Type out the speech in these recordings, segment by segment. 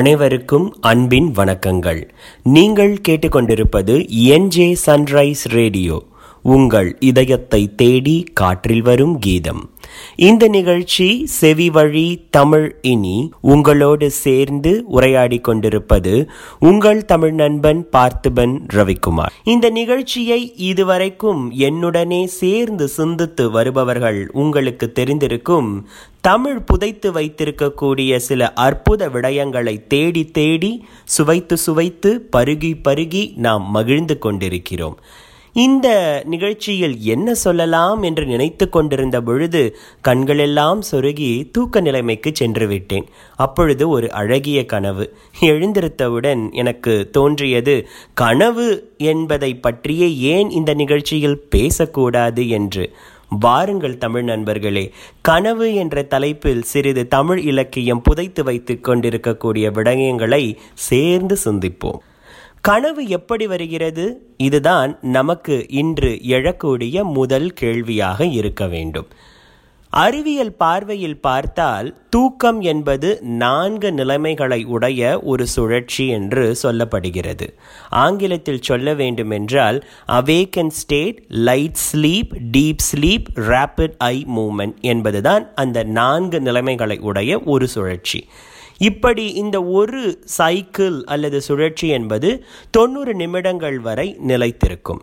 அனைவருக்கும் அன்பின் வணக்கங்கள். நீங்கள் கேட்டுக்கொண்டிருப்பது என்ஜே சன்ரைஸ் ரேடியோ. உங்கள் இதயத்தை தேடி காற்றில் வரும் கீதம். இந்த நிகழ்ச்சி செவி வழி தமிழ் இனி உங்களோடு சேர்ந்து உரையாடி கொண்டிருப்பது உங்கள் தமிழ் நண்பன் பார்த்திபன் ரவிக்குமார். இந்த நிகழ்ச்சியை இதுவரைக்கும் என்னுடனே சேர்ந்து சிந்தித்து வருபவர்கள் உங்களுக்கு தெரிந்திருக்கும் தமிழ் புதைத்து வைத்திருக்கக்கூடிய சில அற்புத விடயங்களை தேடி தேடி சுவைத்து சுவைத்து பருகி பருகி நாம் மகிழ்ந்து கொண்டிருக்கிறோம். இந்த நிகழ்ச்சியில் என்ன சொல்லலாம் என்று நினைத்து கொண்டிருந்த பொழுது கண்களெல்லாம் சொருகி தூக்க நிலைமைக்கு சென்று விட்டேன். அப்பொழுது ஒரு அழகிய கனவு எழுந்திருத்தவுடன் எனக்கு தோன்றியது கனவு என்பதை பற்றியே ஏன் இந்த நிகழ்ச்சியில் பேசக்கூடாது? என்று. வாருங்கள் தமிழ் நண்பர்களே கனவு என்ற தலைப்பில் சிறிது தமிழ் இலக்கியம் புதைத்து வைத்துக் கொண்டிருக்கக்கூடிய விடயங்களை சேர்ந்து சிந்திப்போம். கனவு எப்படி வருகிறது? இதுதான் நமக்கு இன்று எழக்கூடிய முதல் கேள்வியாக இருக்க வேண்டும். அறிவியல் பார்வையில் பார்த்தால் தூக்கம் என்பது நான்கு நிலைமைகளை உடைய ஒரு சுழற்சி என்று சொல்லப்படுகிறது. ஆங்கிலத்தில் சொல்ல வேண்டுமென்றால் awaken state light sleep deep sleep rapid eye movement என்பதுதான் அந்த நான்கு நிலைமைகளை உடைய ஒரு சுழற்சி. இப்படி இந்த ஒரு சைக்கிள் அல்லது சுழற்சி என்பது தொண்ணூறு நிமிடங்கள் வரை நிலைத்திருக்கும்.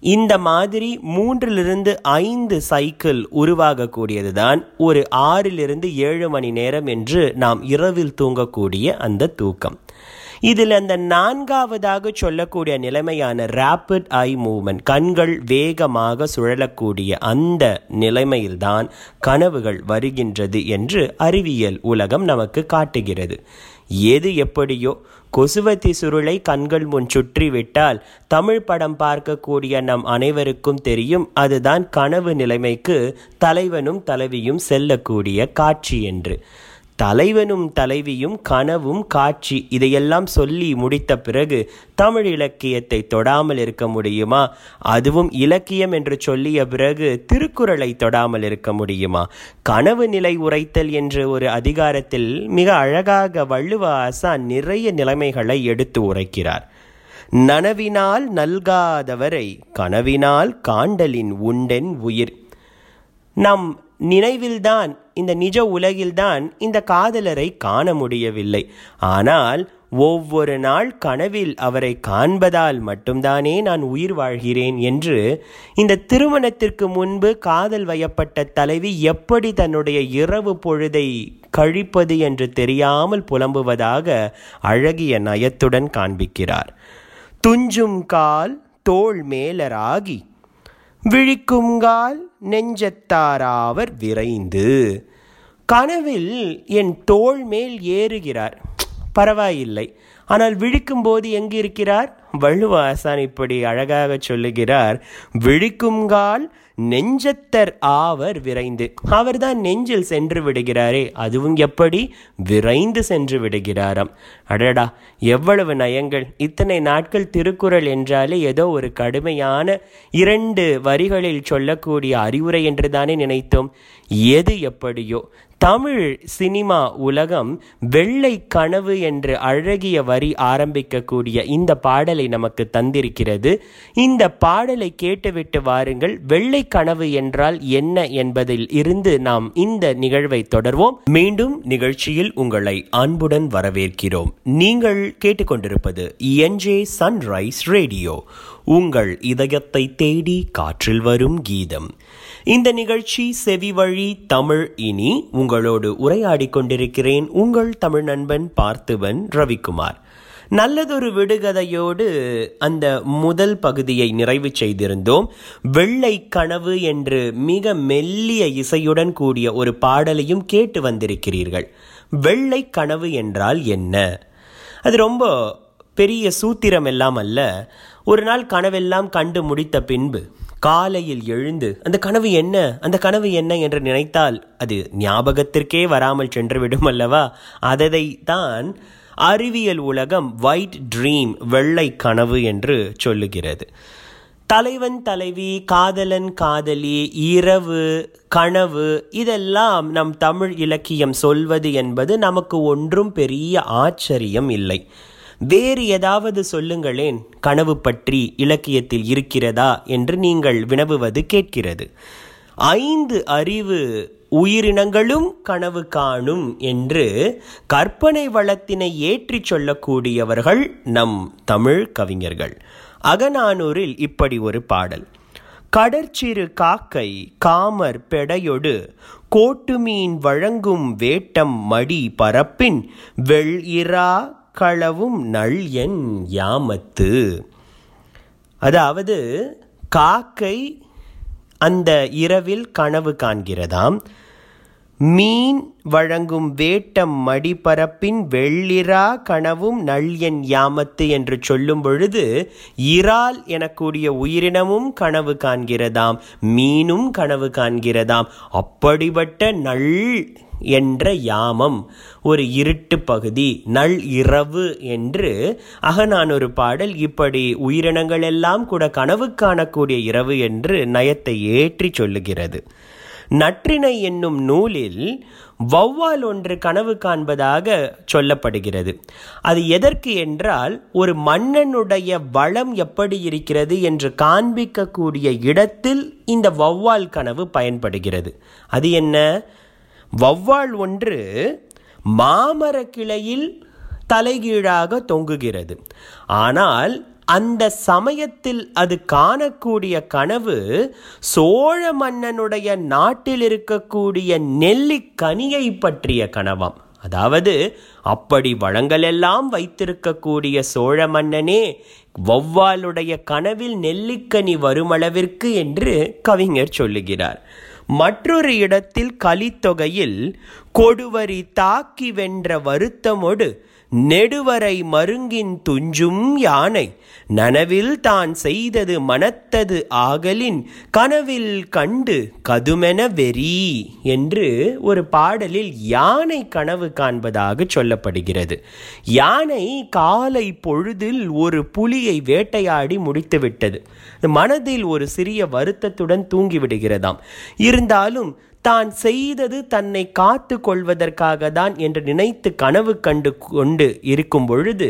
இந்த மாதிரி மூன்றிலிருந்து ஐந்து சைக்கிள் உருவாகக்கூடியதுதான் ஒரு ஆறிலிருந்து ஏழு மணி நேரம் என்று நாம் இரவில் தூங்கக்கூடிய அந்த தூக்கம். இதில் அந்த நான்காவதாக சொல்லக்கூடிய நிலைமையான ரேப்பிட் ஐ மூவ்மெண்ட் கண்கள் வேகமாக சுழலக்கூடிய அந்த நிலைமையில்தான் கனவுகள் வருகின்றது என்று அறிவியல் உலகம் நமக்கு காட்டுகிறது. எது எப்படியோ கொசுவத்தி சுருளை கண்கள் முன் சுற்றிவிட்டால் தமிழ் படம் பார்க்கக்கூடிய நம் அனைவருக்கும் தெரியும் அதுதான் கனவு நிலைமைக்கு தலைவனும் தலைவியும் செல்லக்கூடிய காட்சி என்று. தலைவனும் தலைவியும் கனவும் காட்சி இதையெல்லாம் சொல்லி முடித்த பிறகு தமிழ் இலக்கியத்தை தொடாமல் இருக்க முடியுமா? அதுவும் இலக்கியம் என்று சொல்லிய பிறகு திருக்குறளை தொடாமல் இருக்க முடியுமா? கனவு நிலை உரைத்தல் என்ற ஒரு அதிகாரத்தில் மிக அழகாக வள்ளுவ ஆசான் நிறைய நிலைமைகளை எடுத்து உரைக்கிறார். நனவினால் நல்காதவரை கனவினால் காண்டலின் உண்டென் உயிர். நம் நினைவில்தான் இந்த நிஜ உலகில்தான் இந்த காதலரை காண முடியவில்லை. ஆனால் ஒவ்வொரு நாள் கனவில் அவரை காண்பதால் மட்டும்தானே நான் உயிர் வாழ்கிறேன் என்று இந்த திருமணத்திற்கு முன்பு காதல் வயப்பட்ட தலைவி எப்படி தன்னுடைய இரவு பொழுதை கழிப்பது என்று தெரியாமல் புலம்புவதாக அழகிய நயத்துடன் காண்பிக்கிறார். துஞ்சும் கால் தோள் மேலராகி விழிக்குங்கால் நெஞ்சத்தாராவர் விரைந்து. கனவில் என் தோள் மேல் ஏறுகிறார். பரவாயில்லை. ஆனால் விழிக்கும்போது எங்கு இருக்கிறார்? வள்ளுவ ஆசான் இப்படி அழகாக சொல்லுகிறார் விழிக்குங்கால் நெஞ்சத்தர் ஆவர் விரைந்து. அவர்தான் நெஞ்சில் சென்று விடுகிறாரே அதுவும் எப்படி? விரைந்து சென்று விடுகிறாராம். அடடா எவ்வளவு நயங்கள். இத்தனை நாட்கள் திருக்குறள் என்றாலே ஏதோ ஒரு கடுமையான இரண்டு வரிகளில் சொல்லக்கூடிய அறிவுரை என்று தானே நினைத்தோம். எது எப்படியோ தமிழ் சினிமா உலகம் வெள்ளை கனவு என்று அழகிய வரி ஆரம்பிக்கக்கூடிய இந்த பாடலை நமக்கு தந்திருக்கிறது. இந்த பாடலை கேட்டுவிட்டு வாருங்கள். வெள்ளை கனவு என்றால் என்ன என்பதில் இருந்து நாம் இந்த நிகழ்வை தொடர்வோம். மீண்டும் நிகழ்ச்சியில் உங்களை அன்புடன் வரவேற்கிறோம். நீங்கள் கேட்டுக்கொண்டிருப்பது என்ஜே சன்ரைஸ் ரேடியோ. உங்கள் இதயத்தை தேடி காற்றில் வரும் கீதம். இந்த நிகழ்ச்சி செவி வழி தமிழ் இனி உங்களோடு உரையாடி கொண்டிருக்கிறேன் உங்கள் தமிழ் நண்பன் பார்த்துவன் ரவிக்குமார். நல்லதொரு விடுகதையோடு அந்த முதல் பகுதியை நிறைவு செய்திருந்தோம். வெள்ளை கனவு என்று மிக மெல்லிய இசையுடன் கூடிய ஒரு பாடலையும் கேட்டு வந்திருக்கிறீர்கள். வெள்ளை கனவு என்றால் என்ன? அது ரொம்ப பெரிய சூத்திரம் எல்லாம் அல்ல. ஒரு நாள் கனவெல்லாம் கண்டு முடித்த பின்பு காலையில் எழுந்து அந்த கனவு என்ன? அந்த கனவு என்ன? என்று நினைத்தால் அது ஞாபகத்திற்கே வராமல் சென்றுவிடும் அல்லவா? அதை தான் அறிவியல் உலகம் ஒயிட் ட்ரீம் வெள்ளை கனவு என்று சொல்லுகிறது. தலைவன் தலைவி காதலன் காதலி இரவு கனவு இதெல்லாம் நம் தமிழ் இலக்கியம் சொல்வது என்பது நமக்கு ஒன்றும் பெரிய ஆச்சரியம் இல்லை. வேறு ஏதாவது சொல்லுங்களேன் கனவு பற்றி இலக்கியத்தில் இருக்கிறதா என்று நீங்கள் வினவுவது கேட்கிறது. ஐந்து அறிவு உயிரினங்களும் கனவு காணும் என்று கற்பனை வளத்தினை ஏற்றிச் சொல்லக்கூடியவர்கள் நம் தமிழ் கவிஞர்கள். அகநானூரில் இப்படி ஒரு பாடல். கடற்சிறு காக்கை காமர் பெடையொடு கோட்டுமீன் வழங்கும் வேட்டம் மடி பரப்பின் வெள் காக்களவும் களவும் நள் என் யாமத்து. அதாவது காக்கை அந்த இரவில் கனவு காண்கிறதாம். மீன் வழங்கும் வேட்டம் மடிபரப்பின் வெள்ளிரா கனவும் நள்யன் யாமத்து என்று சொல்லும் பொழுது இறால் எனக்கூடிய உயிரினமும் கனவு காண்கிறதாம் மீனும் கனவு காண்கிறதாம். அப்படிப்பட்ட நள் என்ற யாமம் ஒரு இருட்டு பகுதி நள் இரவு என்று அகநானொரு பாடல் இப்படி உயிரினங்கள் எல்லாம் கூட கனவு காணக்கூடிய இரவு என்று நயத்தை ஏற்றி சொல்லுகிறது. நற்றினை என்னும் நூலில் வௌவால் ஒன்று கனவு காண்பதாக சொல்லப்படுகிறது. அது எதற்கு என்றால் ஒரு மன்னனுடைய வளம் எப்படி இருக்கிறது என்று காண்பிக்கக்கூடிய இடத்தில் இந்த வௌவால் கனவு பயன்படுகிறது. அது என்ன? வௌவால் ஒன்று மாமர கிளையில் தலைகீழாக தொங்குகிறது. ஆனால் அந்த சமயத்தில் அது காணக்கூடிய கனவு சோழ மன்னனுடைய நாட்டில் இருக்கக்கூடிய நெல்லிக்கனியை பற்றிய கனவாம். அதாவது அப்படி வளங்களெல்லாம் வைத்திருக்கக்கூடிய சோழ மன்னனே வௌவாலுடைய கனவில் நெல்லிக்கனி வருமளவிற்கு என்று கவிஞர் சொல்லுகிறார். மற்றொரு இடத்தில் கலித்தொகையில் கொடுவரி தாக்கி வென்ற வருத்தமொடு நெடுவரை மருங்கின் துஞ்சும் யானை. நனவில் தான் செய்தது மனத்தது ஆகலின் கனவில் கண்டு கதுமென வெறி என்று ஒரு பாடலில் யானை கனவு காண்பதாக சொல்லப்படுகிறது. யானை காலை பொழுதில் ஒரு புலியை வேட்டையாடி முடித்துவிட்டது. மனதில் ஒரு சிறிய வருத்தத்துடன் தூங்கிவிடுகிறதாம். இருந்தாலும் தான் செய்தது தன்னை காத்து கொள்வதற்காக தான் என்று நினைத்து கனவு கண்டு கொண்டு இருக்கும் பொழுது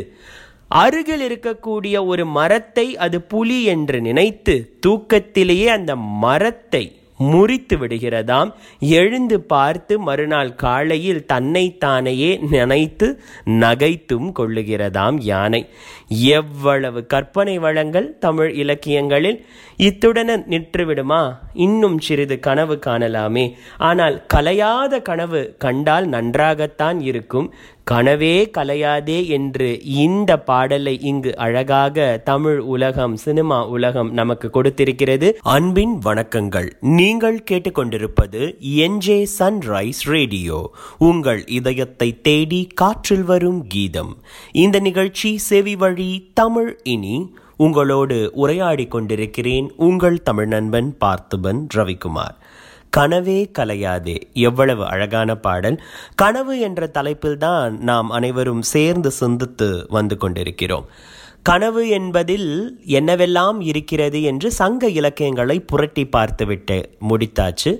அருகில் இருக்கக்கூடிய ஒரு மரத்தை அது புலி என்று நினைத்து தூக்கத்திலேயே அந்த மரத்தை முறித்து விடுகிறதாம். எழுந்து பார்த்து மறுநாள் காலையில் தன்னைத்தானையே நினைத்து நகைத்தும் கொள்ளுகிறதாம் யானை. எவ்வளவு கற்பனை வளங்கள் தமிழ் இலக்கியங்களில். இத்துடன் நின்றுவிடுமா? இன்னும் சிறிது கனவு காணலாமே. ஆனால் கலையாத கனவு கண்டால் நன்றாகத்தான் இருக்கும். கனவே கலையாதே என்று இந்த பாடலை இங்கு அழகாக தமிழ் உலகம் சினிமா உலகம் நமக்கு கொடுத்திருக்கிறது. அன்பின் வணக்கங்கள். நீங்கள் கேட்டுக்கொண்டிருப்பது என்ஜே சன்ரைஸ் ரேடியோ. உங்கள் இதயத்தை தேடி காற்றில் வரும் கீதம். இந்த நிகழ்ச்சி செவி வழி தமிழ் இனி உங்களோடு உரையாடி கொண்டிருக்கிறேன் உங்கள் தமிழ் நண்பன் பார்த்துபன் ரவிக்குமார். கனவே கலையாதே. எவ்வளவு அழகான பாடல். கனவு என்ற தலைப்பில்தான் நாம் அனைவரும் சேர்ந்து சிந்தித்து வந்து கொண்டிருக்கிறோம். கனவு என்பதில் என்னவெல்லாம் இருக்கிறது என்று சங்க இலக்கியங்களை புரட்டி பார்த்துவிட்டு முடித்தாச்சு.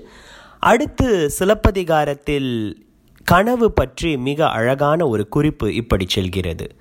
அடுத்து சிலப்பதிகாரத்தில் கனவு பற்றி மிக அழகான ஒரு குறிப்பு இப்படி செல்கிறது.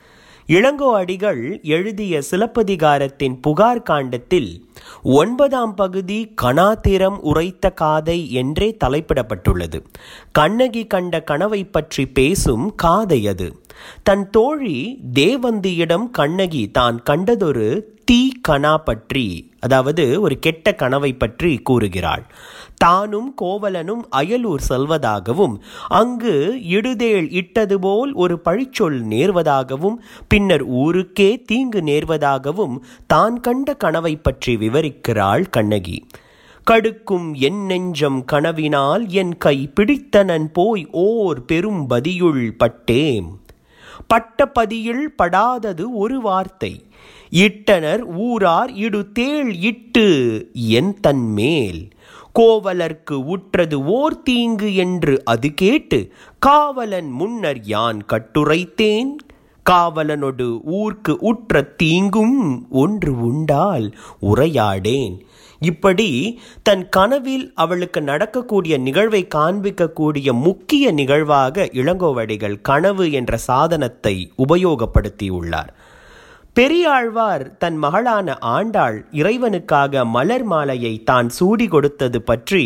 இளங்கோ அடிகள் எழுதிய சிலப்பதிகாரத்தின் புகார் காண்டத்தில் ஒன்பதாம் பகுதி கணாத்திரம் உரைத்த காதை என்றே தலைப்பிடப்பட்டுள்ளது. கண்ணகி கண்ட கனவை பற்றி பேசும் காதை அது. தன் தோழி தேவந்தியிடம் கண்ணகி தான் கண்டதொரு தீ கணா பற்றி அதாவது ஒரு கெட்ட கனவை பற்றி கூறுகிறாள். தானும் கோவலனும் அயலூர் செல்வதாகவும் அங்கு இடுதேள் இட்டது போல் ஒரு பழிச்சொல் நேர்வதாகவும் பின்னர் ஊருக்கே தீங்கு நேர்வதாகவும் தான் கண்ட கனவை பற்றி விவரிக்கிறாள் கண்ணகி. கடுக்கும் என் நெஞ்சம் கனவினால் என் கை பிடித்தனன் போய் ஓர் பெரும் பதியுள் பட்டேம். பட்ட பதியில் படாதது ஒரு வார்த்தை இட்டனர் ஊரார் இடு தேள் இட்டு என் தன் மேல் கோவலர்க்கு உற்றது ஓர் தீங்கு என்று அது கேட்டு காவலன் முன்னர் யான் கட்டுரைத்தேன்? காவலனொடு ஊர்க்கு உற்ற தீங்கும் ஒன்று உண்டால் உரையாடேன். இப்படி தன் கனவில் அவளுக்கு நடக்கக்கூடிய நிகழ்வை காண்பிக்கக்கூடிய முக்கிய நிகழ்வாக இளங்கோவடிகள் கனவு என்ற சாதனத்தை உபயோகப்படுத்தியுள்ளார். பெரியாழ்வார் தன் மகளான ஆண்டாள் இறைவனுக்காக மலர் மாலையை தான் சூடி கொடுத்தது பற்றி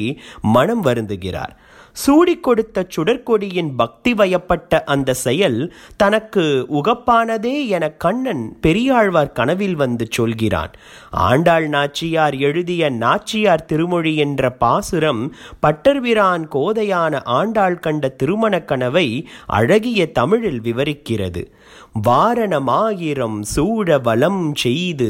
மனம் வருந்துகிறார். சூடி கொடுத்த சுடற்கொடியின் பக்தி வயப்பட்ட அந்த செயல் தனக்கு உகப்பானதே என கண்ணன் பெரியாழ்வார் கனவில் வந்து சொல்கிறான். ஆண்டாள் நாச்சியார் எழுதிய நாச்சியார் திருமொழி என்ற பாசுரம் பட்டர்பிரான் கோதையான ஆண்டாள் கண்ட திருமணக் கனவை அழகிய தமிழில் விவரிக்கிறது. வாரணமாயிரம் சூழ வலம் செய்து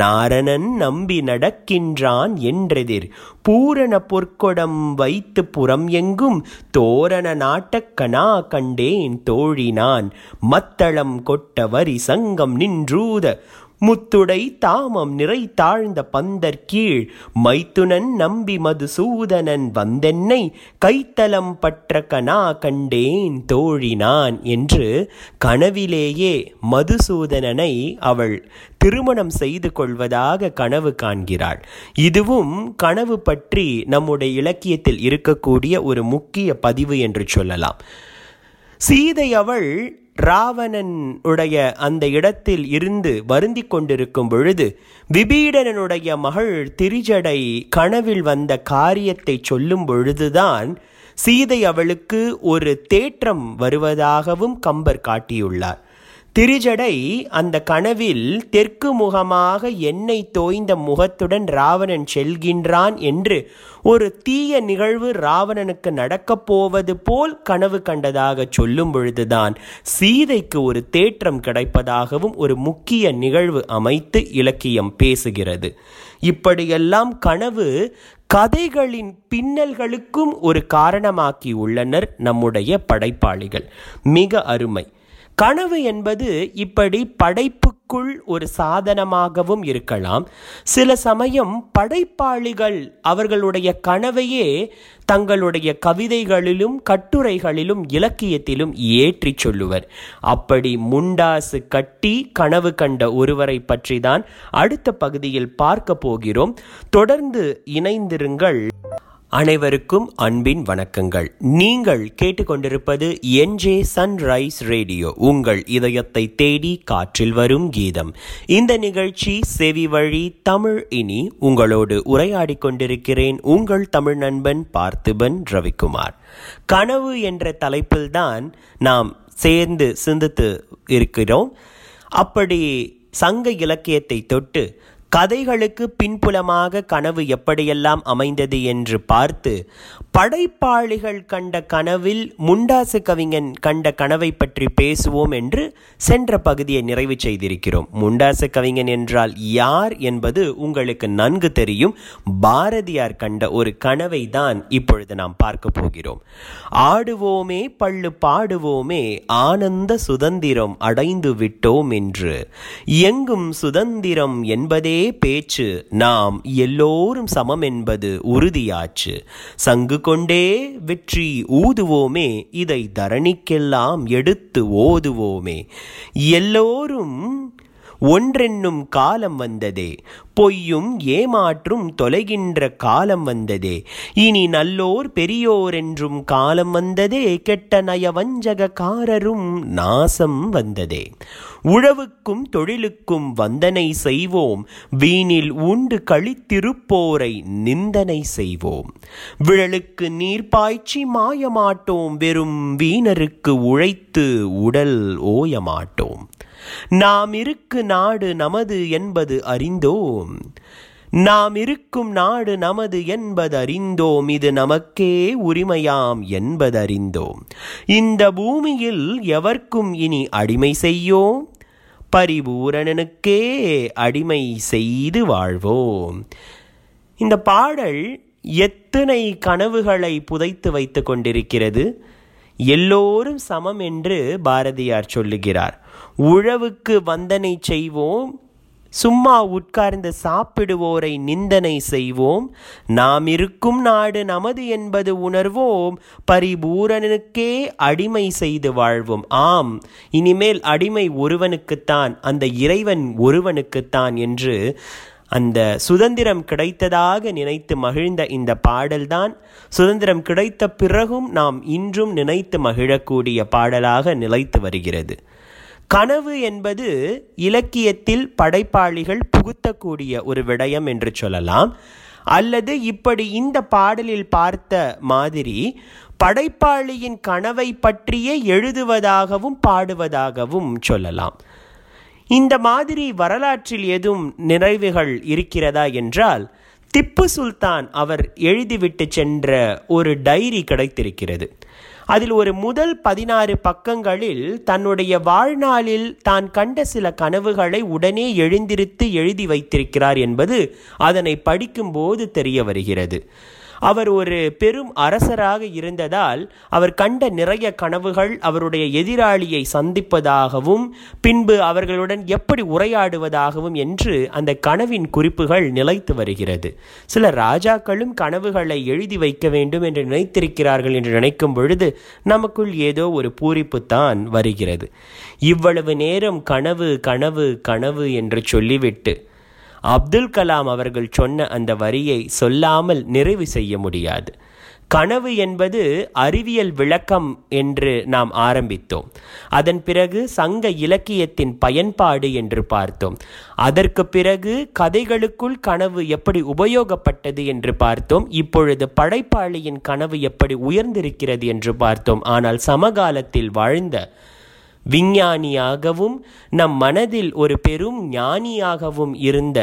நாரணன் நம்பி நடக்கின்றான் என்றெதிர் பூரண பொற்கொடம் வைத்து புறம் எங்கும் தோரண நாட்டக்கணாக கண்டேன் தோழினான். மத்தளம் கொட்ட வரி சங்கம் நின்றூத. முத்துடை தாமம் நிறை தாழ்ந்த பந்தர் கீழ் மைத்துனன் நம்பி மதுசூதனன் வந்தென்னை கைத்தலம் பற்ற கனா கண்டேன் தோழினான் என்று கனவிலேயே மதுசூதனனை அவள் திருமணம் செய்து கொள்வதாக கனவு காண்கிறாள். இதுவும் கனவு பற்றி நம்முடைய இலக்கியத்தில் இருக்கக்கூடிய ஒரு முக்கிய பதிவு என்று சொல்லலாம். சீதை அவள் ராவணன் உடைய அந்த இடத்தில் இருந்து வருந்தி கொண்டிருக்கும் பொழுது விபீடனனுடைய மகள் திரிஜடை கனவில் வந்த காரியத்தை சொல்லும் பொழுதுதான் சீதை அவளுக்கு ஒரு தேற்றம் வருவதாகவும் கம்பர் காட்டியுள்ளார். திருஜடை அந்த கனவில் தெற்கு முகமாக எண்ணெய் தோய்ந்த முகத்துடன் ராவணன் செல்கின்றான் என்று ஒரு தீய நிகழ்வு ராவணனுக்கு நடக்கப் போவது போல் கனவு கண்டதாக சொல்லும் பொழுதுதான் சீதைக்கு ஒரு தேற்றம் கிடைப்பதாகவும் ஒரு முக்கிய நிகழ்வு அமைத்து இலக்கியம் பேசுகிறது. இப்படியெல்லாம் கனவு கதைகளின் பின்னல்களுக்கும் ஒரு காரணமாக்கி உள்ளனர் நம்முடைய படைப்பாளிகள். மிக அருமை. கனவு என்பது இப்படி படைப்புக்குள் ஒரு சாதனமாகவும் இருக்கலாம். சில சமயம் படைப்பாளிகள் அவர்களுடைய கனவையே தங்களுடைய கவிதைகளிலும் கட்டுரைகளிலும் இலக்கியத்திலும் ஏற்றி சொல்லுவர். அப்படி முண்டாசு கட்டி கனவு கண்ட ஒருவரை பற்றி தான் அடுத்த பகுதியில் பார்க்க போகிறோம். தொடர்ந்து இணைந்திருங்கள். அனைவருக்கும் அன்பின் வணக்கங்கள். நீங்கள் கேட்டுக்கொண்டிருப்பது என்ஜே சன்ரைஸ் ரேடியோ. உங்கள் இதயத்தை தேடி காற்றில் வரும் கீதம். இந்த நிகழ்ச்சி செவி வழி தமிழ் இனி உங்களோடு உரையாடி கொண்டிருக்கிறேன் உங்கள் தமிழ் நண்பன் பார்த்திபன் ரவிக்குமார். கனவு என்ற தலைப்பில்தான் நாம் சேர்ந்து சிந்தித்து இருக்கிறோம். அப்படி சங்க இலக்கியத்தை தொட்டு கதைகளுக்கு பின்புலமாக கனவு எப்படியெல்லாம் அமைந்தது என்று பார்த்து படைப்பாளிகள் கண்ட கனவில் முண்டாசு கவிஞன் கண்ட கனவை பற்றி பேசுவோம் என்று சென்ற பகுதியை நிறைவு செய்திருக்கிறோம். முண்டாசு கவிஞன் என்றால் யார் என்பது உங்களுக்கு நன்கு தெரியும். பாரதியார் கண்ட ஒரு கனவை தான் இப்பொழுது நாம் பார்க்க போகிறோம். ஆடுவோமே பள்ளு பாடுவோமே ஆனந்த சுதந்திரம் அடைந்து விட்டோம் என்று. எங்கும் சுதந்திரம் என்பதே பேச்சு நாம் எல்லோரும் சமம் என்பது உறுதியாச்சு. சங்கு கொண்டே வெற்றி ஊதுவோமே இதை தரணிக்கெல்லாம் எடுத்து ஓதுவோமே. எல்லோரும் ஒன்றென்னும் காலம் வந்ததே. பொய்யும் ஏமாற்றும் தொலைகின்ற காலம் வந்ததே. இனி நல்லோர் பெரியோர் என்றும் காலம் வந்ததே. கெட்ட நயவஞ்சகக்காரரும் நாசம் வந்ததே. உழவுக்கும் தொழிலுக்கும் வந்தனை செய்வோம். வீணில் உண்டு கழித்திருப்போரை நிந்தனை செய்வோம். விழலுக்கு நீர் பாய்ச்சி மாயமாட்டோம். வெறும் வீணருக்கு உழைத்து உடல் ஓயமாட்டோம். நாம் இருக்கு நாடு நமது என்பது அறிந்தோம். நாம் இருக்கும் நாடு நமது என்பது அறிந்தோம். இது நமக்கே உரிமையாம் என்பது அறிந்தோம். இந்த பூமியில் எவர்க்கும் இனி அடிமை செய்யோம்? பரிபூரணனுக்கே அடிமை செய்து வாழ்வோம். இந்த பாடல் எத்தனை கனவுகளை புதைத்து வைத்து கொண்டிருக்கிறது? எல்லோரும் சமம் என்று பாரதியார் சொல்லுகிறார். உழவுக்கு வந்தனை செய்வோம் சும்மா உட்கார்ந்து சாப்பிடுவோரை நிந்தனை செய்வோம். நாம் இருக்கும் நாடு நமது என்பது உணர்வோம் பரிபூரணனுக்கே அடிமை செய்து வாழ்வோம். ஆம் இனிமேல் அடிமை ஒருவனுக்குத்தான் அந்த இறைவன் ஒருவனுக்குத்தான் என்று அந்த சுதந்திரம் கிடைத்ததாக நினைத்து மகிழ்ந்த இந்த பாடல்தான் சுதந்திரம் கிடைத்த பிறகும் நாம் இன்றும் நினைத்து மகிழக்கூடிய பாடலாக நிலைத்து வருகிறது. கனவு என்பது இலக்கியத்தில் படைப்பாளிகள் புகுத்தக்கூடிய ஒரு விடயம் என்று சொல்லலாம். அல்லது இப்படி இந்த பாடலில் பார்த்த மாதிரி படைப்பாளியின் கனவை பற்றியே எழுதுவதாகவும் பாடுவதாகவும் சொல்லலாம். இந்த மாதிரி வரலாற்றில் எதுவும் நிறைவுகள் இருக்கிறதா என்றால் திப்பு சுல்தான் அவர் எழுதிவிட்டு சென்ற ஒரு டைரி கிடைத்திருக்கிறது. அதில் ஒரு முதல் பதினாறு பக்கங்களில் தன்னுடைய வாழ்நாளில் தான் கண்ட சில கனவுகளை உடனே எழுந்திருத்து எழுதி வைத்திருக்கிறார் என்பது அதனை படிக்கும்போது தெரிய வருகிறது. அவர் ஒரு பெரும் அரசராக இருந்ததால் அவர் கண்ட நிறைய கனவுகள் அவருடைய எதிராளியை சந்திப்பதாகவும் பின்பு அவர்களுடன் எப்படி உரையாடுவதாகவும் என்று அந்த கனவின் குறிப்புகள் நிலைத்து வருகிறது. சில ராஜாக்களும் கனவுகளை எழுதி வைக்க வேண்டும் என்று நினைத்திருக்கிறார்கள் என்று நினைக்கும் பொழுது நமக்குள் ஏதோ ஒரு பூரிப்புத்தான் வருகிறது. இவ்வளவு நேரம் கனவு கனவு கனவு என்று சொல்லிவிட்டு அப்துல் கலாம் அவர்கள் சொன்ன அந்த வரியை சொல்லாமல் நிறைவு செய்ய முடியாது. கனவு என்பது அறிவியல் விளக்கம் என்று நாம் ஆரம்பித்தோம். அதன் பிறகு சங்க இலக்கியத்தின் பயன்பாடு என்று பார்த்தோம். அதற்கு பிறகு கதைகளுக்குள் கனவு எப்படி உபயோகப்பட்டது என்று பார்த்தோம். இப்பொழுது படைப்பாளியின் கனவு எப்படி உயர்ந்திருக்கிறது என்று பார்த்தோம். ஆனால் சமகாலத்தில் வாழ்ந்த விஞ்ஞானியாகவும் நம் மனதில் ஒரு பெரும் ஞானியாகவும் இருந்த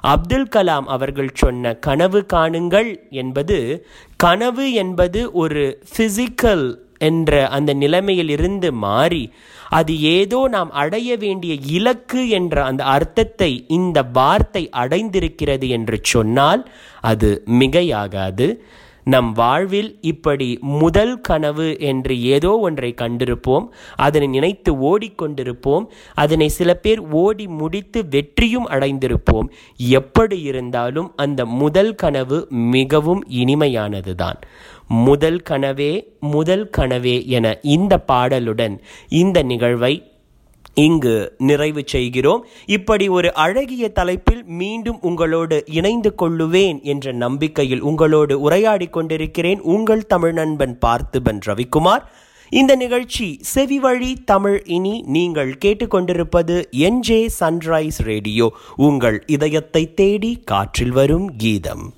அப்துல் கலாம் அவர்கள் சொன்ன கனவு காணுங்கள் என்பது கனவு என்பது ஒரு ஃபிசிக்கல் என்ற அந்த நிலைமையில் இருந்து மாறி அது ஏதோ நாம் அடைய வேண்டிய இலக்கு என்ற அந்த அர்த்தத்தை இந்த வார்த்தை அடைந்திருக்கிறது என்று சொன்னால் அது மிகையாகாது. நம் வாழ்வில் இப்படி முதல் கனவு என்று ஏதோ ஒன்றை கண்டிருப்போம். அதனை நினைத்து ஓடிக்கொண்டிருப்போம். அதனை சில பேர் ஓடி முடித்து வெற்றியும் அடைந்திருப்போம். எப்படி இருந்தாலும் அந்த முதல் கனவு மிகவும் இனிமையானதுதான். முதல் கனவே முதல் கனவே என இந்த பாடலுடன் இந்த நிகழ்வை இங்கு நிறைவு செய்கிறோம். இப்படி ஒரு அழகிய தலைப்பில் மீண்டும் உங்களோடு இணைந்து கொள்ளுவேன் என்ற நம்பிக்கையில் உங்களோடு உரையாடி கொண்டிருக்கிறேன் உங்கள் தமிழ் நண்பன் பார்த்திபன் ரவிக்குமார். இந்த நிகழ்ச்சி செவி வழி தமிழ் இனி நீங்கள் கேட்டுக்கொண்டிருப்பது என்ஜே சன்ரைஸ் ரேடியோ. உங்கள் இதயத்தை தேடி காற்றில் வரும் கீதம்.